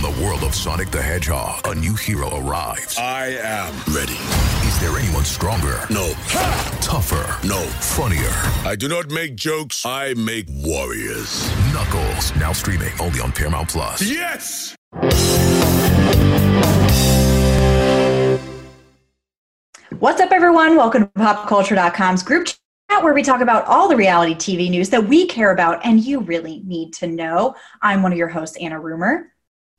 From the world of Sonic the Hedgehog, a new hero arrives. I am ready. Is there anyone stronger? No. Tougher? No. Funnier? I do not make jokes, I make warriors. Knuckles, now streaming only on Paramount Plus. Yes! What's up, everyone? Welcome to PopCulture.com's group chat where we talk about all the reality TV news that we care about and you really need to know. I'm one of your hosts, Anna Rumer.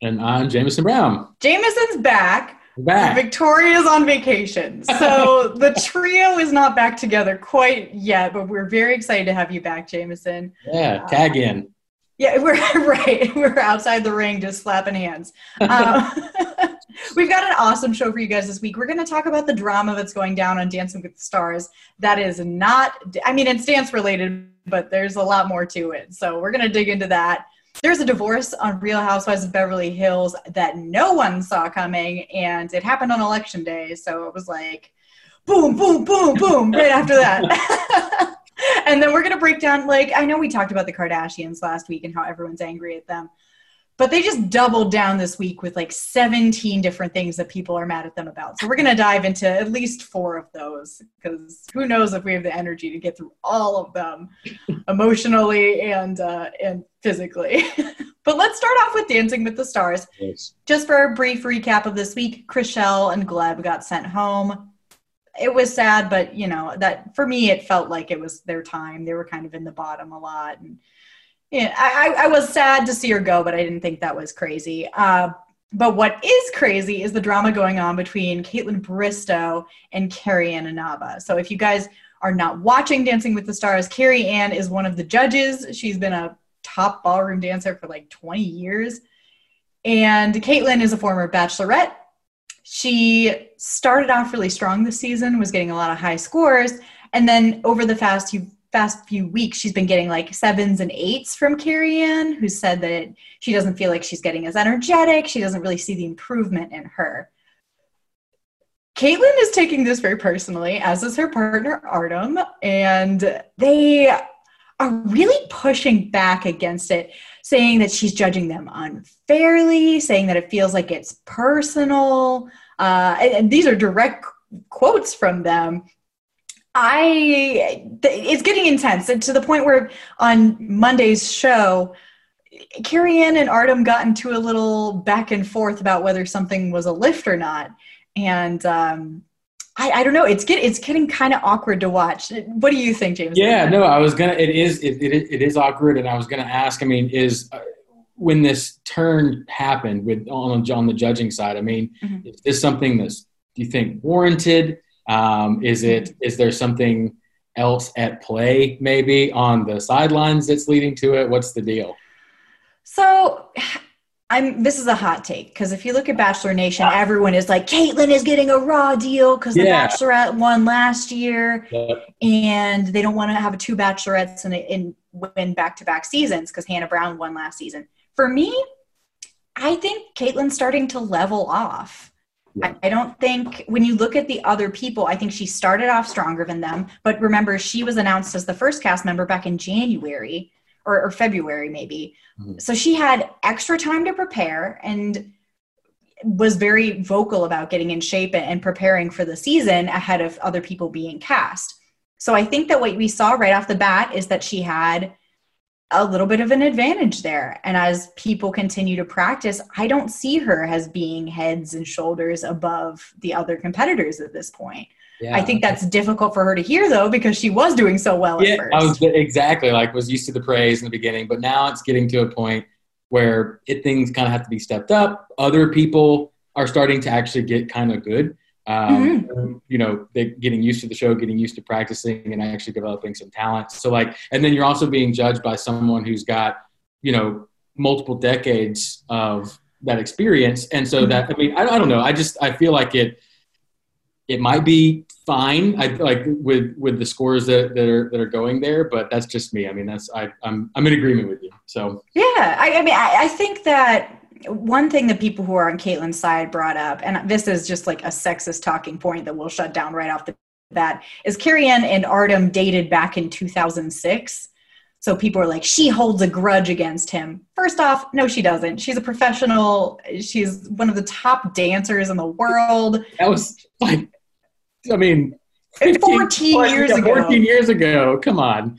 And I'm Jameson Brown. Jameson's back. Back. Victoria's on vacation. So the trio is not back together quite yet, but we're very excited to have you back, Jameson. Yeah, tag in. Yeah, we're right. We're outside the ring just slapping hands. Um, we've got an awesome show for you guys this week. We're going to talk about the drama that's going down on Dancing with the Stars. That is not, I mean, it's dance related, but there's a lot more to it. So we're going to dig into that. There's a divorce on Real Housewives of Beverly Hills that no one saw coming, and it happened on election day. So it was like, boom, boom, boom, boom, right after that. and then we're going to break down, like, I know we talked about the Kardashians last week and how everyone's angry at them but they just doubled down this week with like 17 different things that people are mad at them about. So we're going to dive into at least four of those because who knows if we have the energy to get through all of them emotionally and uh, and physically. but let's start off with Dancing with the Stars. Yes. Just for a brief recap of this week, Chrishell and Gleb got sent home. It was sad, but you know that for me, it felt like it was their time. They were kind of in the bottom a lot, and yeah, I, I was sad to see her go, but I didn't think that was crazy. Uh, but what is crazy is the drama going on between Kaitlyn Bristowe and Carrie Ann Inaba. So if you guys are not watching Dancing with the Stars, Carrie Ann is one of the judges. She's been a top ballroom dancer for like 20 years. And Kaitlyn is a former bachelorette. She started off really strong this season, was getting a lot of high scores. And then over the past few past few weeks, she's been getting like sevens and eights from Carrie Ann, who said that she doesn't feel like she's getting as energetic. She doesn't really see the improvement in her. Kaitlyn is taking this very personally, as is her partner Artem, and they are really pushing back against it, saying that she's judging them unfairly, saying that it feels like it's personal. Uh, and, and these are direct quotes from them I it's getting intense to the point where on Monday's show, Carrie Ann and Artem got into a little back and forth about whether something was a lift or not, and um, I, I, don't know. It's get it's getting kind of awkward to watch. What do you think, James? Yeah, no, I was gonna. It is it, it, it is awkward, and I was gonna ask. I mean, is uh, when this turn happened with on on the judging side? I mean, mm-hmm. is this something that's do you think warranted? Um, is it is there something else at play maybe on the sidelines that's leading to it? What's the deal? So I'm this is a hot take because if you look at Bachelor Nation, everyone is like, Kaitlyn is getting a raw deal because the yeah. Bachelorette won last year, yep. and they don't want to have two Bachelorettes and in, win back to back seasons because Hannah Brown won last season. For me, I think Kaitlyn's starting to level off. Yeah. I, don't think when you look at the other people, I think she started off stronger than them. But remember, she was announced as the first cast member back in January or, or February, maybe. Mm-hmm. So she had extra time to prepare and was very vocal about getting in shape and preparing for the season ahead of other people being cast. So I think that what we saw right off the bat is that she had a little bit of an advantage there. And as people continue to practice, I don't see her as being heads and shoulders above the other competitors at this point. Yeah. I think that's difficult for her to hear though because she was doing so well yeah, I was exactly like was used to the praise in the beginning, but now it's getting to a point where it things kind of have to be stepped up. Other people are starting to actually get kind of good um, mm-hmm. you know they getting used to the show getting used to practicing and actually developing some talent. So like and then you're also being judged by someone who's got you know multiple decades of that experience. And so that i mean I, I don't know. I just i feel like it it might be fine. I like with with the scores that, that are that are going there but that's just me. I mean that's I, i'm i'm in agreement with you. So. Yeah. I, I mean I, I think that one thing that people who are on Kaitlyn's side brought up, and this is just like a sexist talking point that we'll shut down right off the bat, is Carrie Ann and Artem dated back in 2006. So people are like, she holds a grudge against him. First off, no, she doesn't. She's a professional. She's one of the top dancers in the world. That was like, I mean, 14 years ago. 14 years ago. Come on.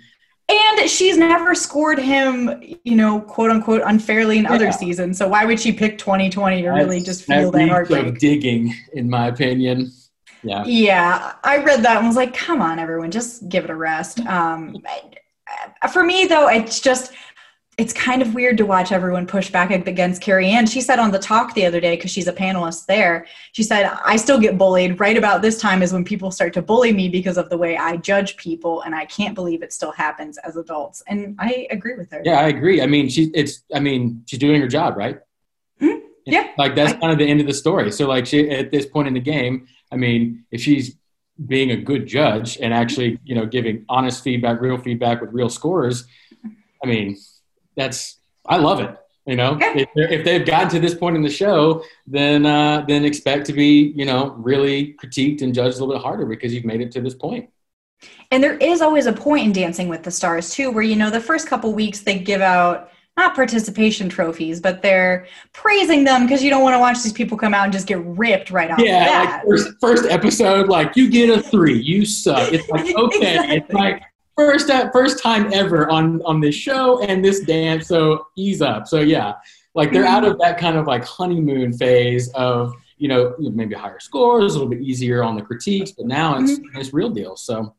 And she's never scored him, you know, quote unquote, unfairly in other seasons. So why would she pick 2020 to really just feel that heartbreak? of digging, in my opinion. Yeah. Yeah, I read that and was like, come on, everyone, just give it a rest. Um, for me, though, it's just, it's kind of weird to watch everyone push back against Carrie Ann. She said on the talk the other day, because she's a panelist there, she said, I still get bullied. Right about this time is when people start to bully me because of the way I judge people, and I can't believe it still happens as adults. And I agree with her. Yeah, I agree. I mean, she it's I mean, she's doing her job, right? Mhm. Yeah. Like that's I- kind of the end of the story. So like she at this point in the game, I mean, if she's being a good judge and actually, you know, giving honest feedback, real feedback with real scores, I mean, that's I love it. You know, Yeah. if, they've gotten to this point in the show, then uh, then expect to be, you know, really critiqued and judged a little bit harder because you've made it to this point. And there is always a point in Dancing with the Stars too, where you know the first couple weeks they give out not participation trophies, but they're praising them because you don't want to watch these people come out and just get ripped right off the Yeah, bat. like first, first episode, like you get a three, you suck. It's like okay, it's like first uh, first time ever on on this show and this dance, so ease up. So yeah, like they're out of that kind of like honeymoon phase of you know maybe higher scores, a little bit easier on the critiques, but now it's it's real deal. So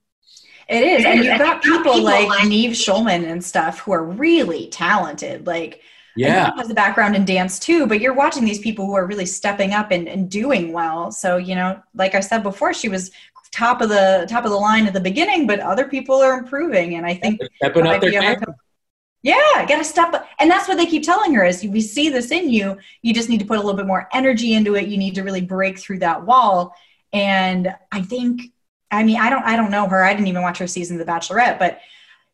It is, and you've got people people like like- Nev Schulman and stuff who are really talented. Like, yeah, and has a background in dance too, but you're watching these people who are really stepping up and, and doing well. So you know, like I said before, she was top of the top of the line at the beginning, but other people are improving, and I think stepping up their be a hard game. Yeah, got to step up. And that's what they keep telling her is we see this in you. You just need to put a little bit more energy into it. You need to really break through that wall. And I think, I mean, I don't, I don't know her. I didn't even watch her season of The Bachelorette, but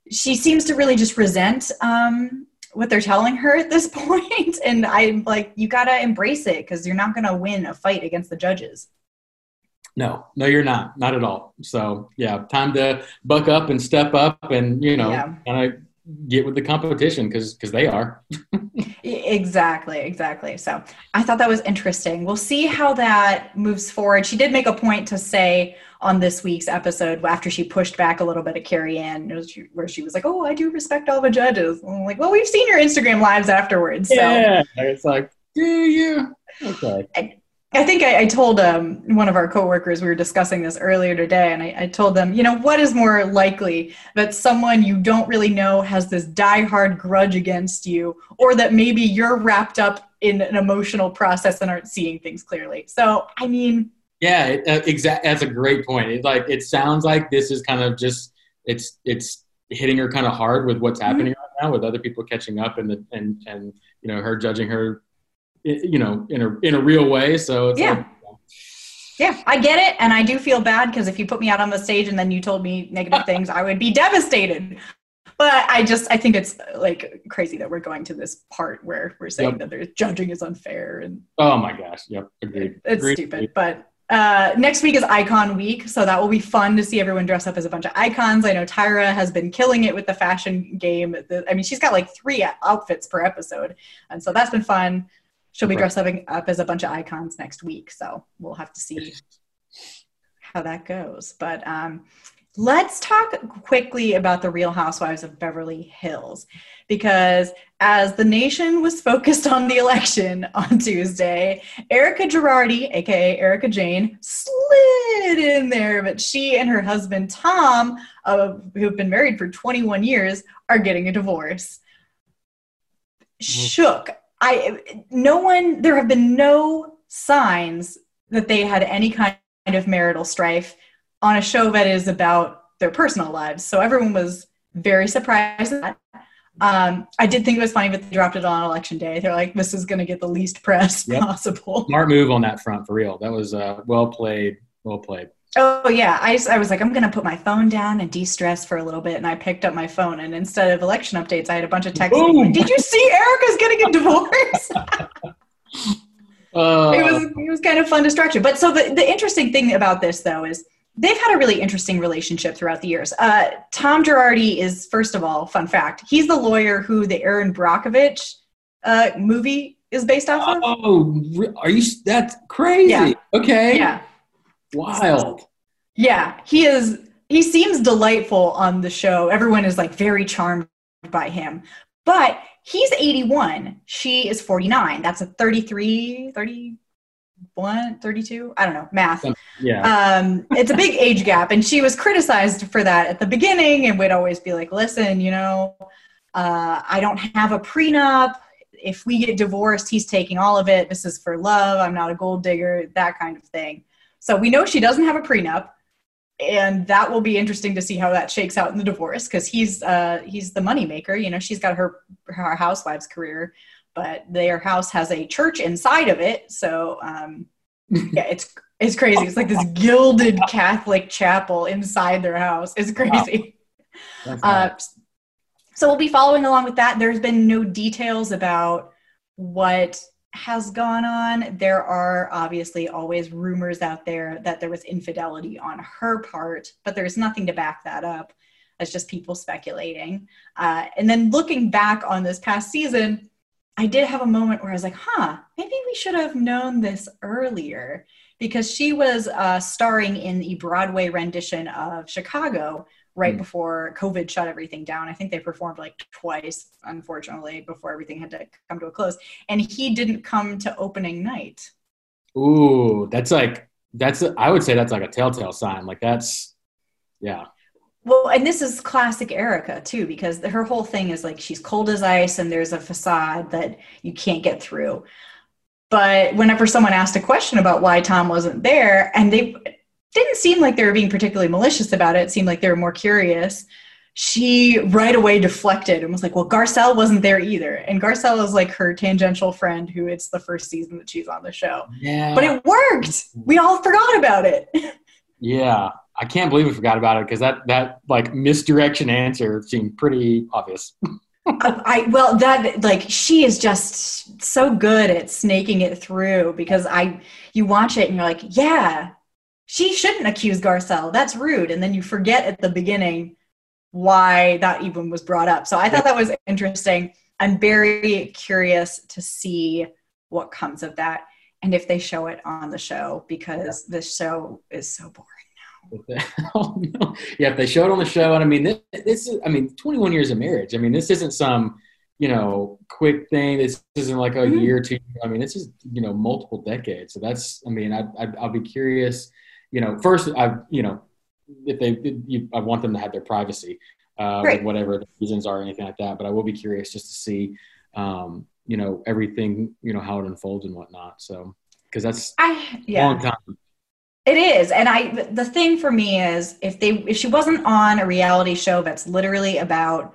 she seems to really just resent um, what they're telling her at this point. And I'm like, you got to embrace it because you're not going to win a fight against the judges. No, no, you're not, not at all. So yeah, time to buck up and step up, and you know, Yeah. kind of get with the competition because because they are. Exactly, exactly. So I thought that was interesting. We'll see how that moves forward. She did make a point to say on this week's episode after she pushed back a little bit at Carrie Ann, where she was like, "Oh, I do respect all the judges." And I'm like, "Well, we've seen your Instagram lives afterwards." So Yeah, it's like, do you? Okay. I think I, I told um, one of our coworkers we were discussing this earlier today, and I, I told them, you know, what is more likely that someone you don't really know has this diehard grudge against you, or that maybe you're wrapped up in an emotional process and aren't seeing things clearly. So, I mean, Yeah, it, uh, exact. That's a great point. It like it sounds like this is kind of just it's it's hitting her kind of hard with what's happening right now, with other people catching up and the and and you know her judging her, you know, in a in a real way. So it's Yeah. like, yeah, I get it, and I do feel bad because if you put me out on the stage and then you told me negative things, I would be devastated. But I just I think it's like crazy that we're going to this part where we're saying Yep. that there's judging is unfair and oh my gosh, yep, agreed. It's Agreed. stupid, but uh, next week is Icon Week, so that will be fun to see everyone dress up as a bunch of icons. I know Tyra has been killing it with the fashion game. The- I mean, she's got like three outfits per episode, and so that's been fun. She'll be dressed up, up as a bunch of icons next week, so we'll have to see how that goes. But um, let's talk quickly about the Real Housewives of Beverly Hills, because as the nation was focused on the election on Tuesday, Erika Girardi, aka Erika Jayne, slid in there, but she and her husband Tom, uh, who've been married for 21 years, are getting a divorce. Shook. I no one there have been no signs that they had any kind of marital strife on a show that is about their personal lives. So everyone was very surprised at that. Um, I did think it was funny, but they dropped it on election day. They're like, this is going to get the least press Yep. possible. Smart move on that front for real. That was uh, well played. Well played. Oh yeah, I I was like, I'm gonna put my phone down and de-stress for a little bit, and I picked up my phone, and instead of election updates, I had a bunch of texts. Like, Did you see Erika's getting a divorce? Uh, it was it was kind of fun distraction. But so the the interesting thing about this though is they've had a really interesting relationship throughout the years. Uh, Tom Girardi is, first of all, fun fact, he's the lawyer who the Erin Brockovich uh, movie is based off of. Oh, are you? That's crazy. Yeah. Okay. Yeah. Wild. Yeah, he is. He seems delightful on the show. Everyone is like very charmed by him. But he's 81. She is 49. That's a 33, 31, 32. I don't know, math. Yeah. Um, it's a big age gap. And she was criticized for that at the beginning and would always be like, listen, you know, uh, I don't have a prenup. If we get divorced, he's taking all of it. This is for love. I'm not a gold digger, that kind of thing. So we know she doesn't have a prenup and that will be interesting to see how that shakes out in the divorce because he's uh, he's the moneymaker. You know, she's got her her housewife's career, but their house has a church inside of it. So um, yeah, it's it's crazy. It's like this gilded Catholic chapel inside their house. It's crazy. That's Uh, so we'll be following along with that. There's been no details about what has gone on. There are obviously always rumors out there that there was infidelity on her part, but there's nothing to back that up. It's just people speculating. Uh, and then looking back on this past season, I did have a moment where I was like, huh, maybe we should have known this earlier because she was uh, starring in the Broadway rendition of Chicago right Hmm. before COVID shut everything down. I think they performed like twice, unfortunately, before everything had to come to a close. And he didn't come to opening night. Ooh, that's like that's. I would say that's like a telltale sign. Like that's, yeah. Well, and this is classic Erika too, because her whole thing is like she's cold as ice and there's a facade that you can't get through. But whenever someone asked a question about why Tom wasn't there, and they didn't seem like they were being particularly malicious about it, it seemed like they were more curious. She right away deflected and was like, Well, Garcelle wasn't there either. And Garcelle is like her tangential friend who it's the first season that she's on the show. Yeah. But it worked. We all forgot about it. yeah. I can't believe we forgot about it because that that like misdirection answer seemed pretty obvious. I, I well that like she is just so good at snaking it through because I you watch it and you're like yeah she shouldn't accuse Garcelle that's rude and then you forget at the beginning why that even was brought up so I thought that was interesting I'm very curious to see what comes of that and if they show it on the show because this show is so boring oh, no. Yeah, if they show it on the show, and I mean, this, this is, I mean, 21 years of marriage. I mean, this isn't some, you know, quick thing. This isn't like a Mhm. year or two. I mean, this is, you know, multiple decades. So that's, I mean, I, I, I'll be curious. You know, first, I, you know, if they, you, I want them to have their privacy, uh, whatever the reasons are, or anything like that. But I will be curious just to see, um, you know, everything, you know, how it unfolds and whatnot. So, because that's I a yeah long time. It is, and I. The thing for me is, if they, if she wasn't on a reality show that's literally about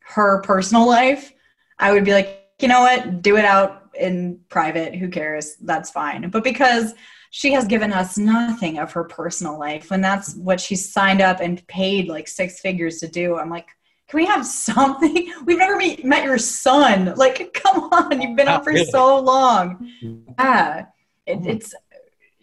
her personal life, I would be like, you know what, do it out in private. Who cares? That's fine. But because she has given us nothing of her personal life, when that's what she signed up and paid like six figures to do, I'm like, can we have something? We've never meet, met your son. Like, come on, you've been up for Really? so long. Mm-hmm. Yeah, it, mm-hmm. it's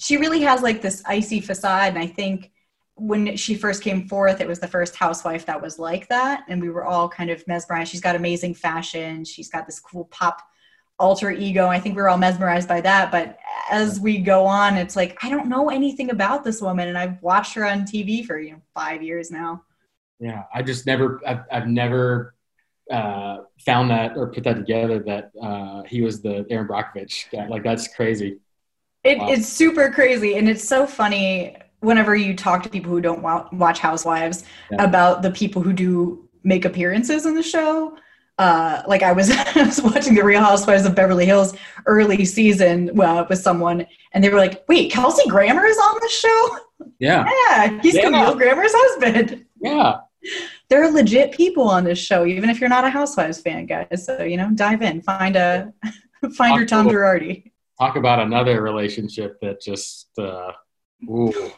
she really has like this icy facade and i think when she first came forth it was the first housewife that was like that and we were all kind of mesmerized she's got amazing fashion she's got this cool pop alter ego i think we were all mesmerized by that but as we go on it's like i don't know anything about this woman and i've watched her on tv for you know five years now Yeah, I just never, I've, I've never uh, found that or put that together that uh, he was the Erin Brockovich guy. Like that's crazy. It, Wow. It's super crazy, and it's so funny whenever you talk to people who don't watch Housewives Yeah. about the people who do make appearances in the show. Uh, like I was, I was watching the Real Housewives of Beverly Hills early season well, with someone, and they were like, "Wait, Kelsey Grammer is on the show? Yeah, Yeah, he's Yeah. Camille Grammer's husband." yeah, There are legit people on this show, even if you're not a Housewives fan, guys. So you know, dive in, find a, find your Tom Girardi. talk about another relationship that just, uh, ooh,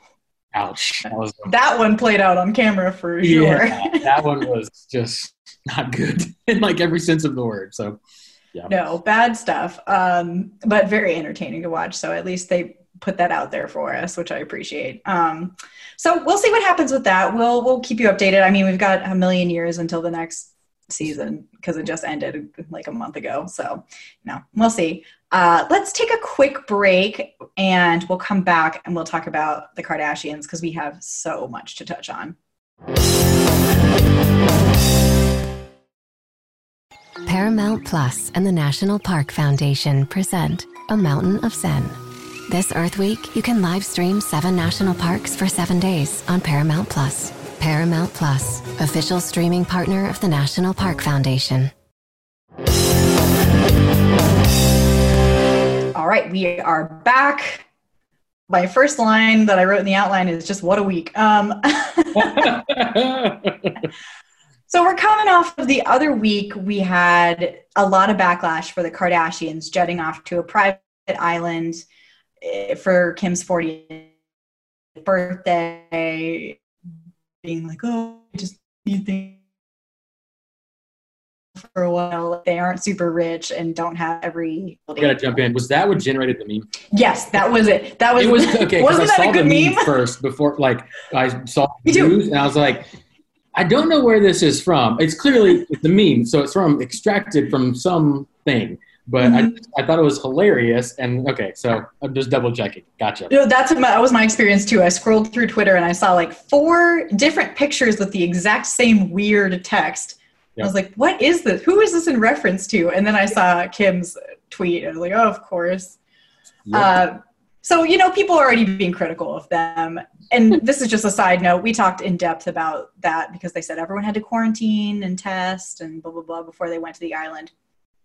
ouch. That was, That one played out on camera for sure. yeah, that one was just not good in like every sense of the word. So no bad stuff um but very entertaining to watch so at least they put that out there for us, which I appreciate. Um, so we'll see what happens with that. We'll we'll keep you updated. I mean, we've got a million years until the next season because it just ended like a month ago. So, you know, we'll see. Uh, let's take a quick break and we'll come back and we'll talk about the Kardashians because we have so much to touch on. Paramount Plus and the National Park Foundation present A Mountain of Zen. This Earth Week, you can live stream seven national parks for seven days on Paramount Plus. Paramount Plus, official streaming partner of the National Park Foundation. Right, we are back. My first line that I wrote in the outline is just "What a week." Um, so we're coming off of the other week. We had a lot of backlash for the Kardashians jetting off to a private island eh, for Kim's 40th birthday, being like, "Oh, just need things." For a while. They aren't super rich and don't have every. I gotta jump in. Was that what generated the meme? Yes, that was it. That was. It was okay. Wasn't I that saw a good the meme? first before, like I saw the news, and I was like, I don't know where this is from. It's clearly it's a meme, so it's from extracted from something. But Mhm. I, I thought it was hilarious, and okay, so I'm just double checking. Gotcha. No, that's my, that was my experience too. I scrolled through Twitter and I saw like four different pictures with the exact same weird text. I was like, "What is this? Who is this in reference to?" And then I saw Kim's tweet. And I was like, "Oh, of course." Yep. Uh, so you know, people are already being critical of them. And this is just a side note. We talked in depth about that because they said everyone had to quarantine and test and blah blah blah before they went to the island.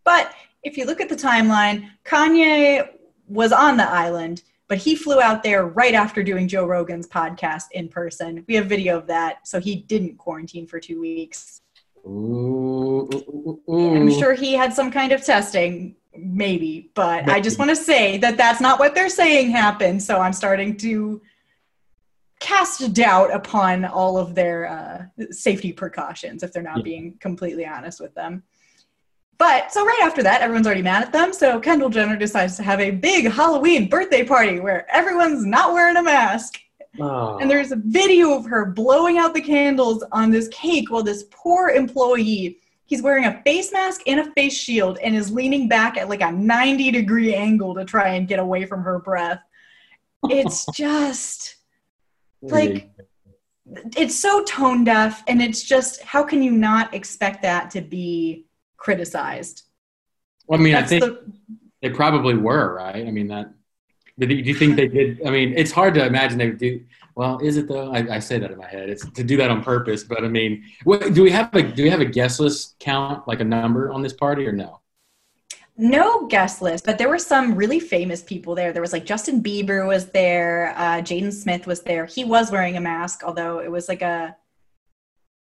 But if you look at the timeline, Kanye was on the island, but he flew out there right after doing Joe Rogan's podcast in person. We have video of that, so he didn't quarantine for two weeks. Ooh, ooh, ooh, I'm sure he had some kind of testing, maybe, but I just want to say that that's not what they're saying happened. So I'm starting to cast doubt upon all of their uh, safety precautions if they're not Yeah. being completely honest with them. But so right after that, everyone's already mad at them. So Kendall Jenner decides to have a big Halloween birthday party where everyone's not wearing a mask. Oh. And there's a video of her blowing out the candles on this cake while this poor employee, he's wearing a face mask and a face shield and is leaning back at like a 90 degree angle to try and get away from her breath. It's just like it's so tone deaf and it's just how can you not expect that to be criticized? Well, I mean, I think the they probably were right. I mean, that. But do you think they did? I mean, it's hard to imagine they would do. Well, is it though? I, I say that in my head. It's to do that on purpose. But I mean, what, do we have a do we have a guest list count, like a number on this party, or no? No guest list, but there were some really famous people there. There was like Justin Bieber was there, uh, Jaden Smith was there. He was wearing a mask, although it was like a,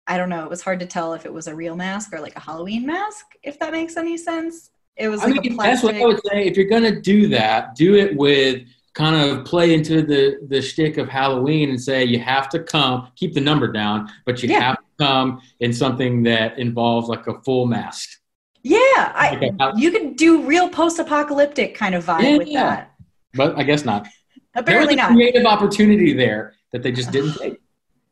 I don't know, it was hard to tell if it was a real mask or like a Halloween mask, if that makes any sense. It was I like a mean, that's what I would say. If you're gonna do that, do it with kind of play into the the shtick of Halloween and say you have to come, keep the number down, but you Yeah. have to come in something that involves like a full mask. yeah, I, Okay, you could do real post-apocalyptic kind of vibe with Yeah. that. But I guess not. Apparently not. a creative opportunity there that they just didn't take.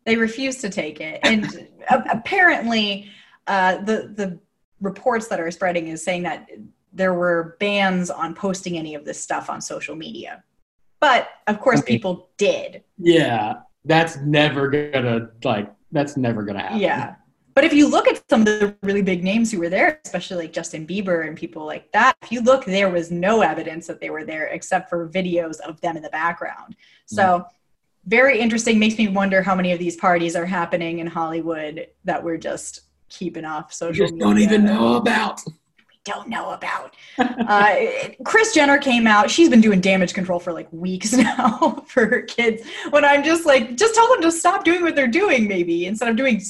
they refused to take it and apparently uh, the the reports that are spreading is saying that there were bans on posting any of this stuff on social media but of course Okay. people did Yeah, that's never gonna like. That's never gonna happen. yeah but if you look at some of the really big names who were there especially like justin bieber and people like that if you look there was no evidence that they were there except for videos of them in the background mm. so very interesting makes me wonder how many of these parties are happening in hollywood that we're just keeping off social just don't even know about. We don't know about. Uh, Kris Jenner came out. She's been doing damage control for like weeks now for her kids. When I'm just like, just tell them to stop doing what they're doing, maybe instead of doing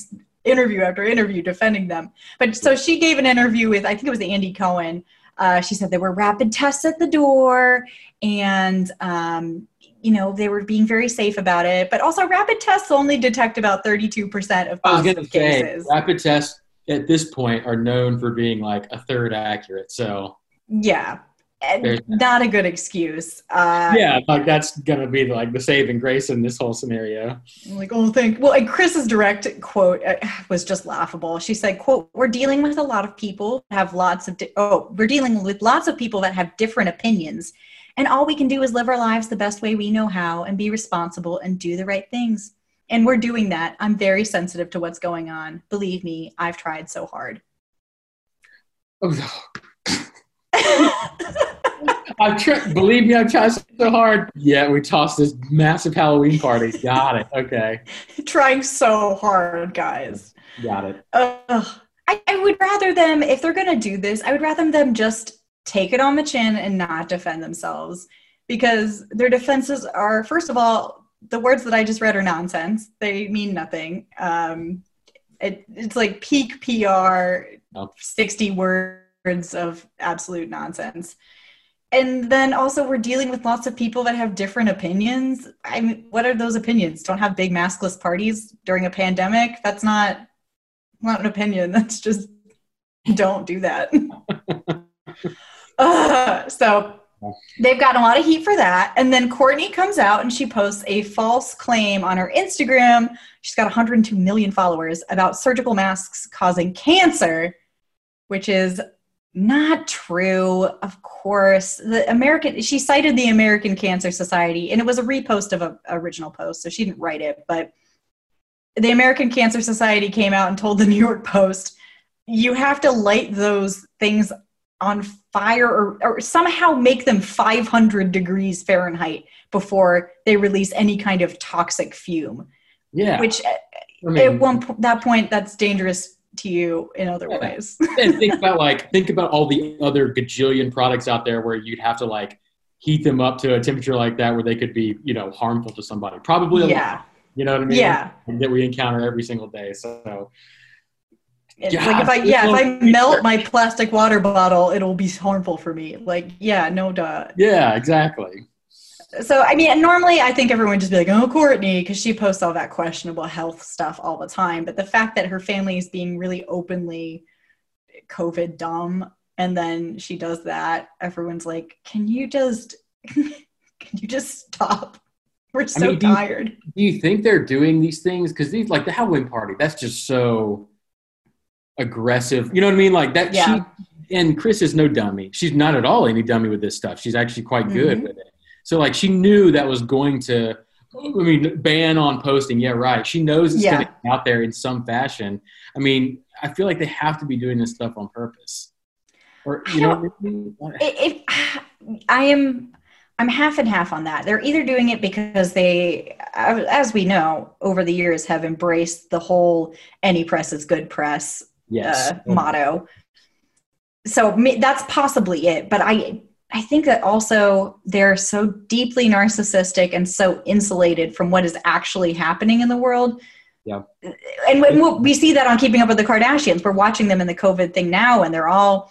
interview after interview defending them. But so she gave an interview with, I think it was Andy Cohen. Uh, she said there were rapid tests at the door, and um, you know they were being very safe about it. But also, rapid tests only detect about 32% of I was gonna positive say cases. rapid tests at this point are known for being like a third accurate. So Yeah. and not a good excuse. Uh, yeah, like that's gonna be like the saving grace in this whole scenario. Like, oh, thank. Well, and Kris's direct quote uh, was just laughable. She said, "quote We're dealing with a lot of people have lots of di- oh, we're dealing with lots of people that have different opinions, and all we can do is live our lives the best way we know how and be responsible and do the right things. And we're doing that. I'm very sensitive to what's going on. Believe me, I've tried so hard." Oh, I've tried. Believe me, I've tried so hard. Yeah, we tossed this massive Halloween party. Got it. Okay. Trying so hard, guys. Got it. Uh, I, I would rather them, if they're gonna do this, I would rather them just take it on the chin and not defend themselves because their defenses are, first of all, the words that I just read are nonsense. They mean nothing. Um, it, it's like peak PR, Oh. 60 words of absolute nonsense. And then also, we're dealing with lots of people that have different opinions. I mean, what are those opinions? Don't have big maskless parties during a pandemic? That's not not an opinion. That's just don't do that. Uh, so they've gotten a lot of heat for that. And then Kourtney comes out and she posts a false claim on her Instagram. She's got 102 million followers about surgical masks causing cancer, which is not true. Of course, the American she cited the American Cancer Society, and it was a repost of an original post, so she didn't write it. But the American Cancer Society came out and told the New York Post, you have to light those things on fire or, or somehow make them 500 degrees Fahrenheit before they release any kind of toxic fume. Yeah. Which uh, I mean, at one po- that point, that's dangerous to you in other Yeah. ways. and think about like think about all the other gajillion products out there where you'd have to like heat them up to a temperature like that where they could be you know harmful to somebody. Probably a lot, yeah, you know what I mean? yeah. That we encounter every single day. So God, like if I yeah if I melt my plastic water bottle, it'll be harmful for me. Like yeah, no duh. yeah, exactly. So I mean, normally I think everyone just be like, "Oh, Kourtney," because she posts all that questionable health stuff all the time. But the fact that her family is being really openly COVID dumb, and then she does that, everyone's like, "Can you just, can you just stop? We're so mean, do you- tired." Do you think they're doing these things because these like the Halloween party? That's just so aggressive. You know what I mean? Like that. Yeah. She and Kris is no dummy. She's not at all any dummy with this stuff. She's actually quite good Mhm. with it. So like she knew that was going to. I mean, ban on posting. Yeah, right. She knows it's Yeah. going to be out there in some fashion. I mean, I feel like they have to be doing this stuff on purpose. Or you I know, don't- what I mean? it, it, I am I'm half and half on that. They're either doing it because they, as we know, over the years have embraced the whole "any press is good press" yes, uh, motto. So that's possibly it. But I I think that also they're so deeply narcissistic and so insulated from what is actually happening in the world. Yeah. And we, we see that on Keeping Up with the Kardashians. We're watching them in the COVID thing now, and they're all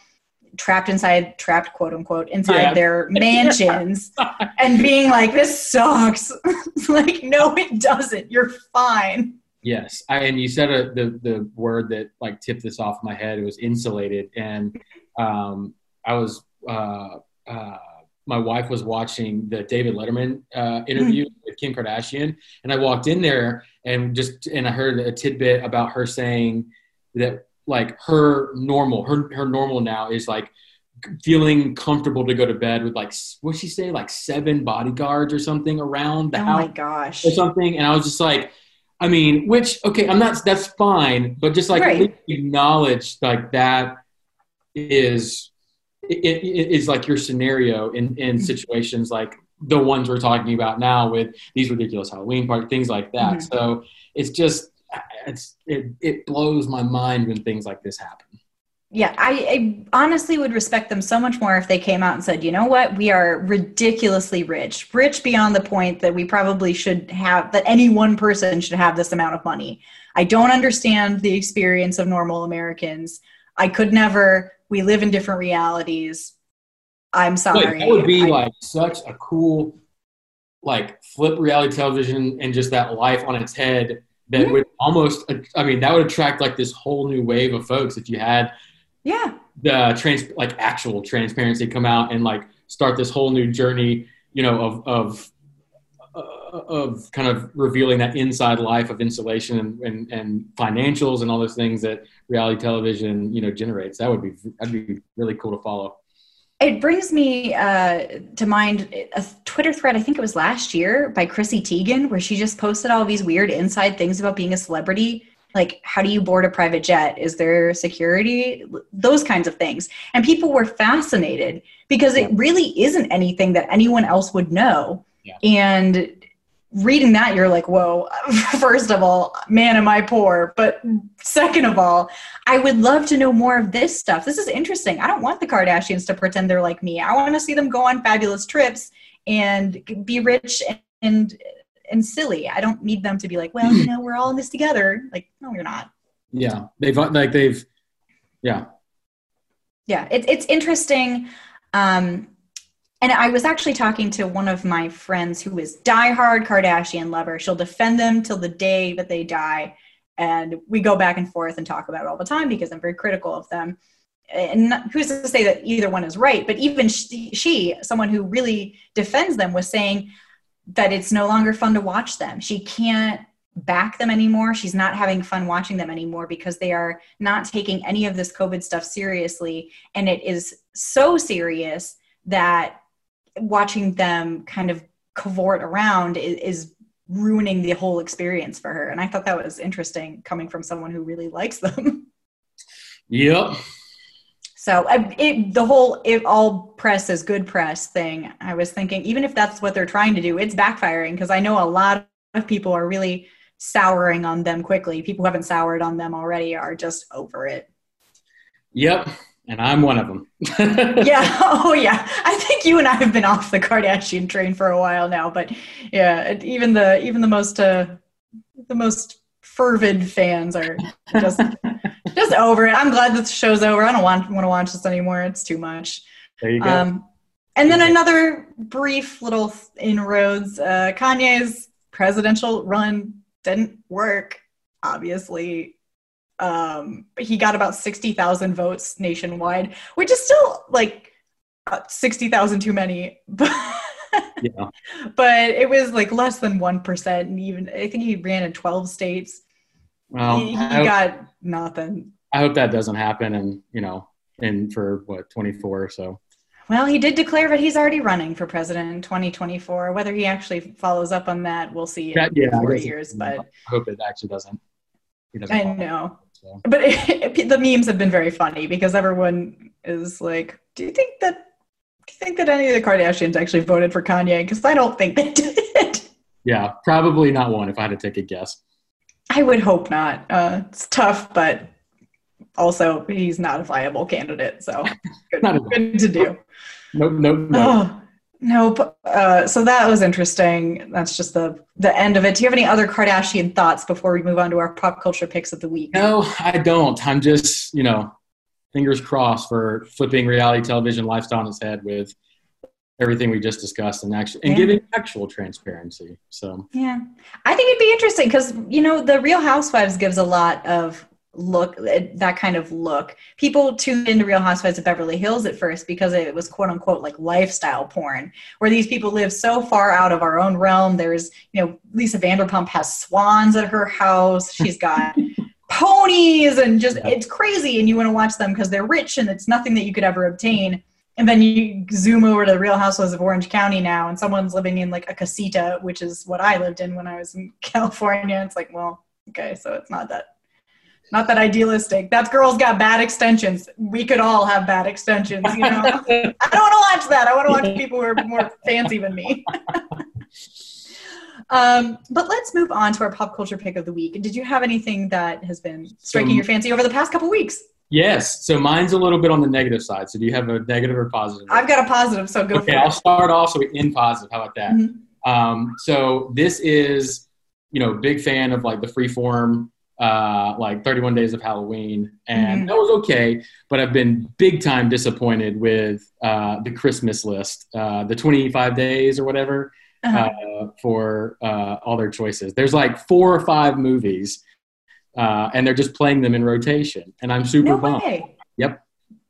trapped inside, trapped quote unquote, inside Yeah. their mansions and being like, this sucks. like, no, it doesn't. You're fine. Yes, I, and you said a, the the word that like tipped this off my head. It was insulated, and um, I was uh, uh, my wife was watching the David Letterman uh, interview with Kim Kardashian, and I walked in there and just and I heard a tidbit about her saying that like her normal her her normal now is like feeling comfortable to go to bed with like what she say? Like seven bodyguards or something around the oh house my gosh. or something. And i was just like i mean which okay i'm not that's fine but just like Right. acknowledge like that is it, it, is like your scenario in in Mm-hmm. situations like the ones we're talking about now with these ridiculous halloween party things like that Mhm. so it's just it's it, it blows my mind when things like this happen Yeah, I, I honestly would respect them so much more if they came out and said, you know what, we are ridiculously rich, rich beyond the point that we probably should have, that any one person should have this amount of money. I don't understand the experience of normal Americans. I could never, we live in different realities. I'm sorry. Like, that would be I- like such a cool, like flip reality television and just that life on its head. That Mhm. would almost, I mean, that would attract like this whole new wave of folks if you had yeah, the trans, like actual transparency come out and like start this whole new journey, you know, of of uh, of kind of revealing that inside life of insulation and, and, and financials and all those things that reality television, you know, generates. That would be that'd be really cool to follow. It brings me uh, to mind a Twitter thread, I think it was last year by Chrissy Teigen, where she just posted all these weird inside things about being a celebrity. Like, how do you board a private jet? Is there security? Those kinds of things. And people were fascinated because it really isn't anything that anyone else would know. Yeah. And reading that you're like whoa first of all man am i poor but second of all i would love to know more of this stuff this is interesting i don't want the kardashians to pretend they're like me i want to see them go on fabulous trips and be rich and and silly i don't need them to be like well you know we're all in this together like no you're not yeah they've like they've yeah yeah it, it's interesting um and I was actually talking to one of my friends who is diehard Kardashian lover. She'll defend them till the day that they die. And we go back and forth and talk about it all the time because I'm very critical of them. And who's to say that either one is right? But even she, she, someone who really defends them, was saying that it's no longer fun to watch them. She can't back them anymore. She's not having fun watching them anymore because they are not taking any of this COVID stuff seriously. And it is so serious that watching them kind of cavort around is, is ruining the whole experience for her. And I thought that was interesting coming from someone who really likes them. Yep. So it, the whole "if all press is good press" thing, I was thinking, even if that's what they're trying to do, it's backfiring because I know a lot of people are really souring on them quickly. People who haven't soured on them already are just over it. Yep and I'm one of them. yeah. Oh, yeah. I think you and I have been off the Kardashian train for a while now, but yeah, even the even the most uh, the most fervid fans are just just over it. I'm glad the show's over. I don't want want to watch this anymore. It's too much. There you go. Um, and then another brief little inroads. Uh, Kanye's presidential run didn't work. Obviously, um, he got about 60,000 votes nationwide, which is still like uh, 60,000 too many. yeah. But it was like less than 1%. And even, I think he ran in 12 states. Well, he, he hope, got nothing. I hope that doesn't happen. And, you know, in for what, 24 so. Well, he did declare that he's already running for president in 2024. Whether he actually follows up on that, we'll see in yeah, four years. But I hope it actually doesn't. doesn't I know. So. But it, it, the memes have been very funny because everyone is like, "Do you think that? Do you think that any of the Kardashians actually voted for Kanye?" Because I don't think they did. Yeah, probably not one. If I had to take a guess, I would hope not. Uh, it's tough, but also he's not a viable candidate, so good, good to do. Nope, nope, nope. Oh, Nope. Uh, so that was interesting. That's just the the end of it. Do you have any other Kardashian thoughts before we move on to our pop culture picks of the week? No, I don't. I'm just you know, fingers crossed for flipping reality television lifestyle on its head with everything we just discussed and actually and yeah. giving actual transparency. So. Yeah, I think it'd be interesting because you know the Real Housewives gives a lot of look eh, that kind of look. People tuned into real housewives of beverly hills at first because it was quote unquote like lifestyle porn where these people live so far out of our own realm. There's you know lisa vanderpump has swans at her house. She's got ponies and just it's crazy and you want to watch them because they're rich and it's nothing that you could ever obtain and then you zoom over to the real housewives of orange county now and someone's living in like a casita which is what i lived in when i was in california it's like well okay so it's not that not that idealistic. That girl's got bad extensions. We could all have bad extensions, you know. I don't want to watch that. I want to watch people who are more fancy than me. um, but let's move on to our pop culture pick of the week. Did you have anything that has been striking your fancy over the past couple weeks? Yes. So mine's a little bit on the negative side. So do you have a negative or positive? I've got a positive. So go okay, I'll start off so we in positive. How about that? Mm-hmm. Um, so this is, you know, big fan of like the freeform uh, like 31 Days of Halloween, and mm-hmm. that was okay. But I've been big time disappointed with uh, the Christmas list, uh, the 25 days or whatever, uh-huh. Uh, for uh, all their choices. There's like four or five movies, uh, and they're just playing them in rotation, and I'm super no bummed. Way. Yep.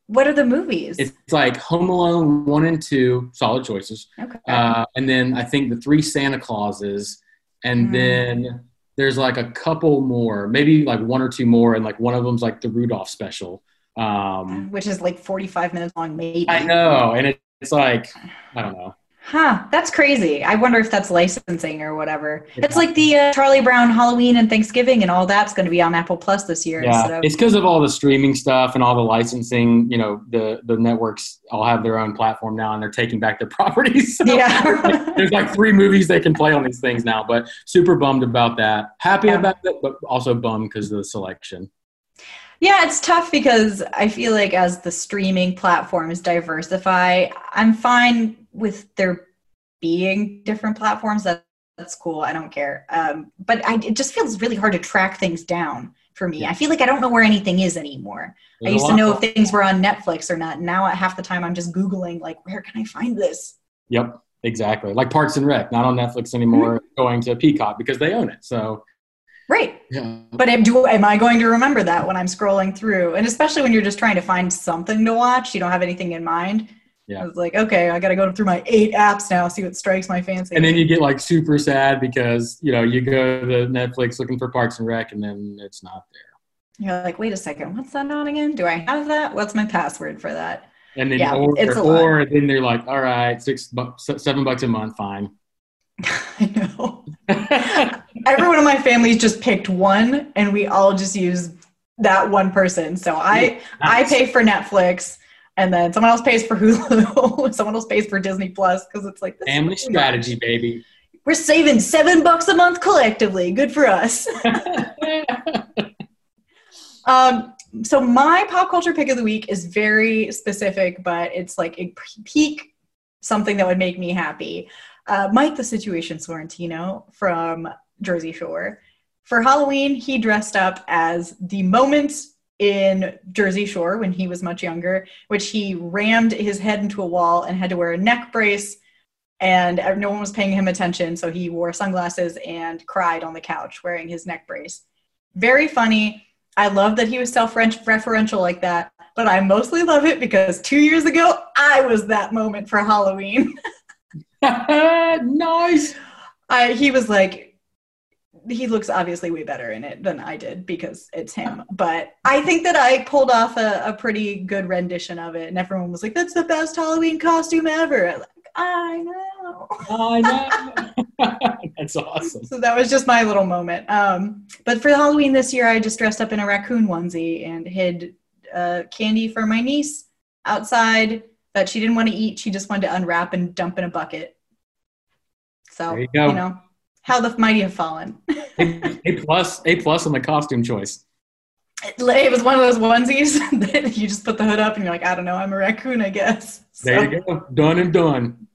What are the movies? It's like Home Alone one and two, solid choices. okay. Uh, and then I think the three Santa Clauses, and Mm. then there's like a couple more, maybe like one or two more, and like one of them's like the Rudolph special. Um, Which is like 45 minutes long, maybe. I know, and it, it's like I don't know. Huh, that's crazy. I wonder if that's licensing or whatever. It's like the uh, Charlie Brown Halloween and Thanksgiving and all that's going to be on Apple Plus this year instead Yeah, of it's because of all the streaming stuff and all the licensing. You know, the the networks all have their own platform now, and they're taking back their properties. So Yeah. there's like three movies they can play on these things now. But super bummed about that. Happy Yeah. about it, but also bummed because of the selection. Yeah, it's tough because I feel like as the streaming platforms diversify, I'm fine with there being different platforms. That that's cool. I don't care. Um, but I, it just feels really hard to track things down for me. I feel like I don't know where anything is anymore. I There's a used to know if things were on Netflix or not. Now at half the time I'm just googling like, where can I find this? Yep, exactly. Like Parks and Rec, not on Netflix anymore, Mm-hmm. going to Peacock because they own it. So Right. yeah, But am, do, am I going to remember that when I'm scrolling through? And especially when you're just trying to find something to watch, you don't have anything in mind. Yeah. I was like, okay, I got to go through my eight apps now, see what strikes my fancy. and then you get like super sad because you know you go to Netflix looking for Parks and Rec, and then it's not there. you're like, wait a second, what's that on again? Do I have that? What's my password for that? And then Yeah, or, it's a lot. or then they're like, all right, six bucks, seven bucks a month, fine. I know. Everyone in my family's just picked one, and we all just use that one person. So I I Nice. pay for Netflix, and then someone else pays for Hulu, someone else pays for Disney Plus because it's like family too much. strategy, baby. We're saving seven bucks a month collectively. Good for us. um, so my pop culture pick of the week is very specific, but it's like a peak something that would make me happy. Uh, Mike, the Situation Sorrentino from Jersey Shore. For Halloween, he dressed up as the moment in Jersey Shore when he was much younger, which he rammed his head into a wall and had to wear a neck brace and no one was paying him attention so he wore sunglasses and cried on the couch wearing his neck brace. Very funny. I love that he was self-referential like that but i mostly love it because two years ago i was that moment for halloween. Nice. I, he was like he looks obviously way better in it than i did because it's him but i think that i pulled off a, a pretty good rendition of it and everyone was like that's the best halloween costume ever like, i know I know. That's awesome. So that was just my little moment. Um, but for Halloween this year, I just dressed up in a raccoon onesie and hid uh, candy for my niece outside that she didn't want to eat. She just wanted to unwrap and dump in a bucket. So There you go. know how the mighty have fallen. A, a plus, a plus on the costume choice. it was one of those onesies that you just put the hood up and you're like, I don't know, I'm a raccoon, I guess. So, There you go. Done and done.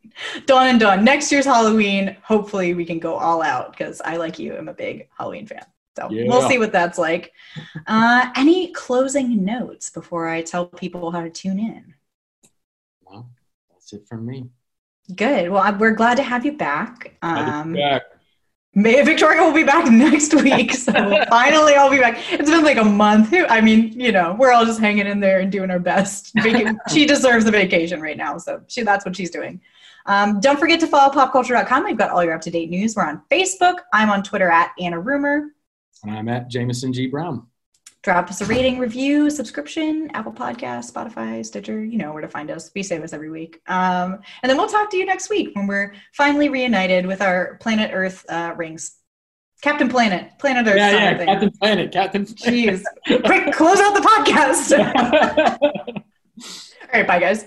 done and done. Next year's Halloween, hopefully we can go all out because I, like you, am a big Halloween fan. So Yeah. we'll see what that's like. Uh, any closing notes before I tell people how to tune in? Well, that's it from me. Good. Well, we're glad to have you back. Um, back. May Victoria will be back next week, so finally I'll be back. It's been like a month. I mean, you know, we're all just hanging in there and doing our best. She deserves a vacation right now, so she that's what she's doing. Um, don't forget to follow popculture.com. We've got all your up to date news. We're on Facebook. I'm on Twitter at Anna Rumer. And I'm at Jameson G. Brown. Drop us a rating, review, subscription, Apple Podcast, Spotify, Stitcher. You know where to find us. We save us every week. Um, and then we'll talk to you next week when we're finally reunited with our Planet Earth uh, rings. Captain Planet, Planet Earth. Yeah, yeah. Captain Planet. Captain Planet. Jeez. Quick, close out the podcast. All right, bye, guys.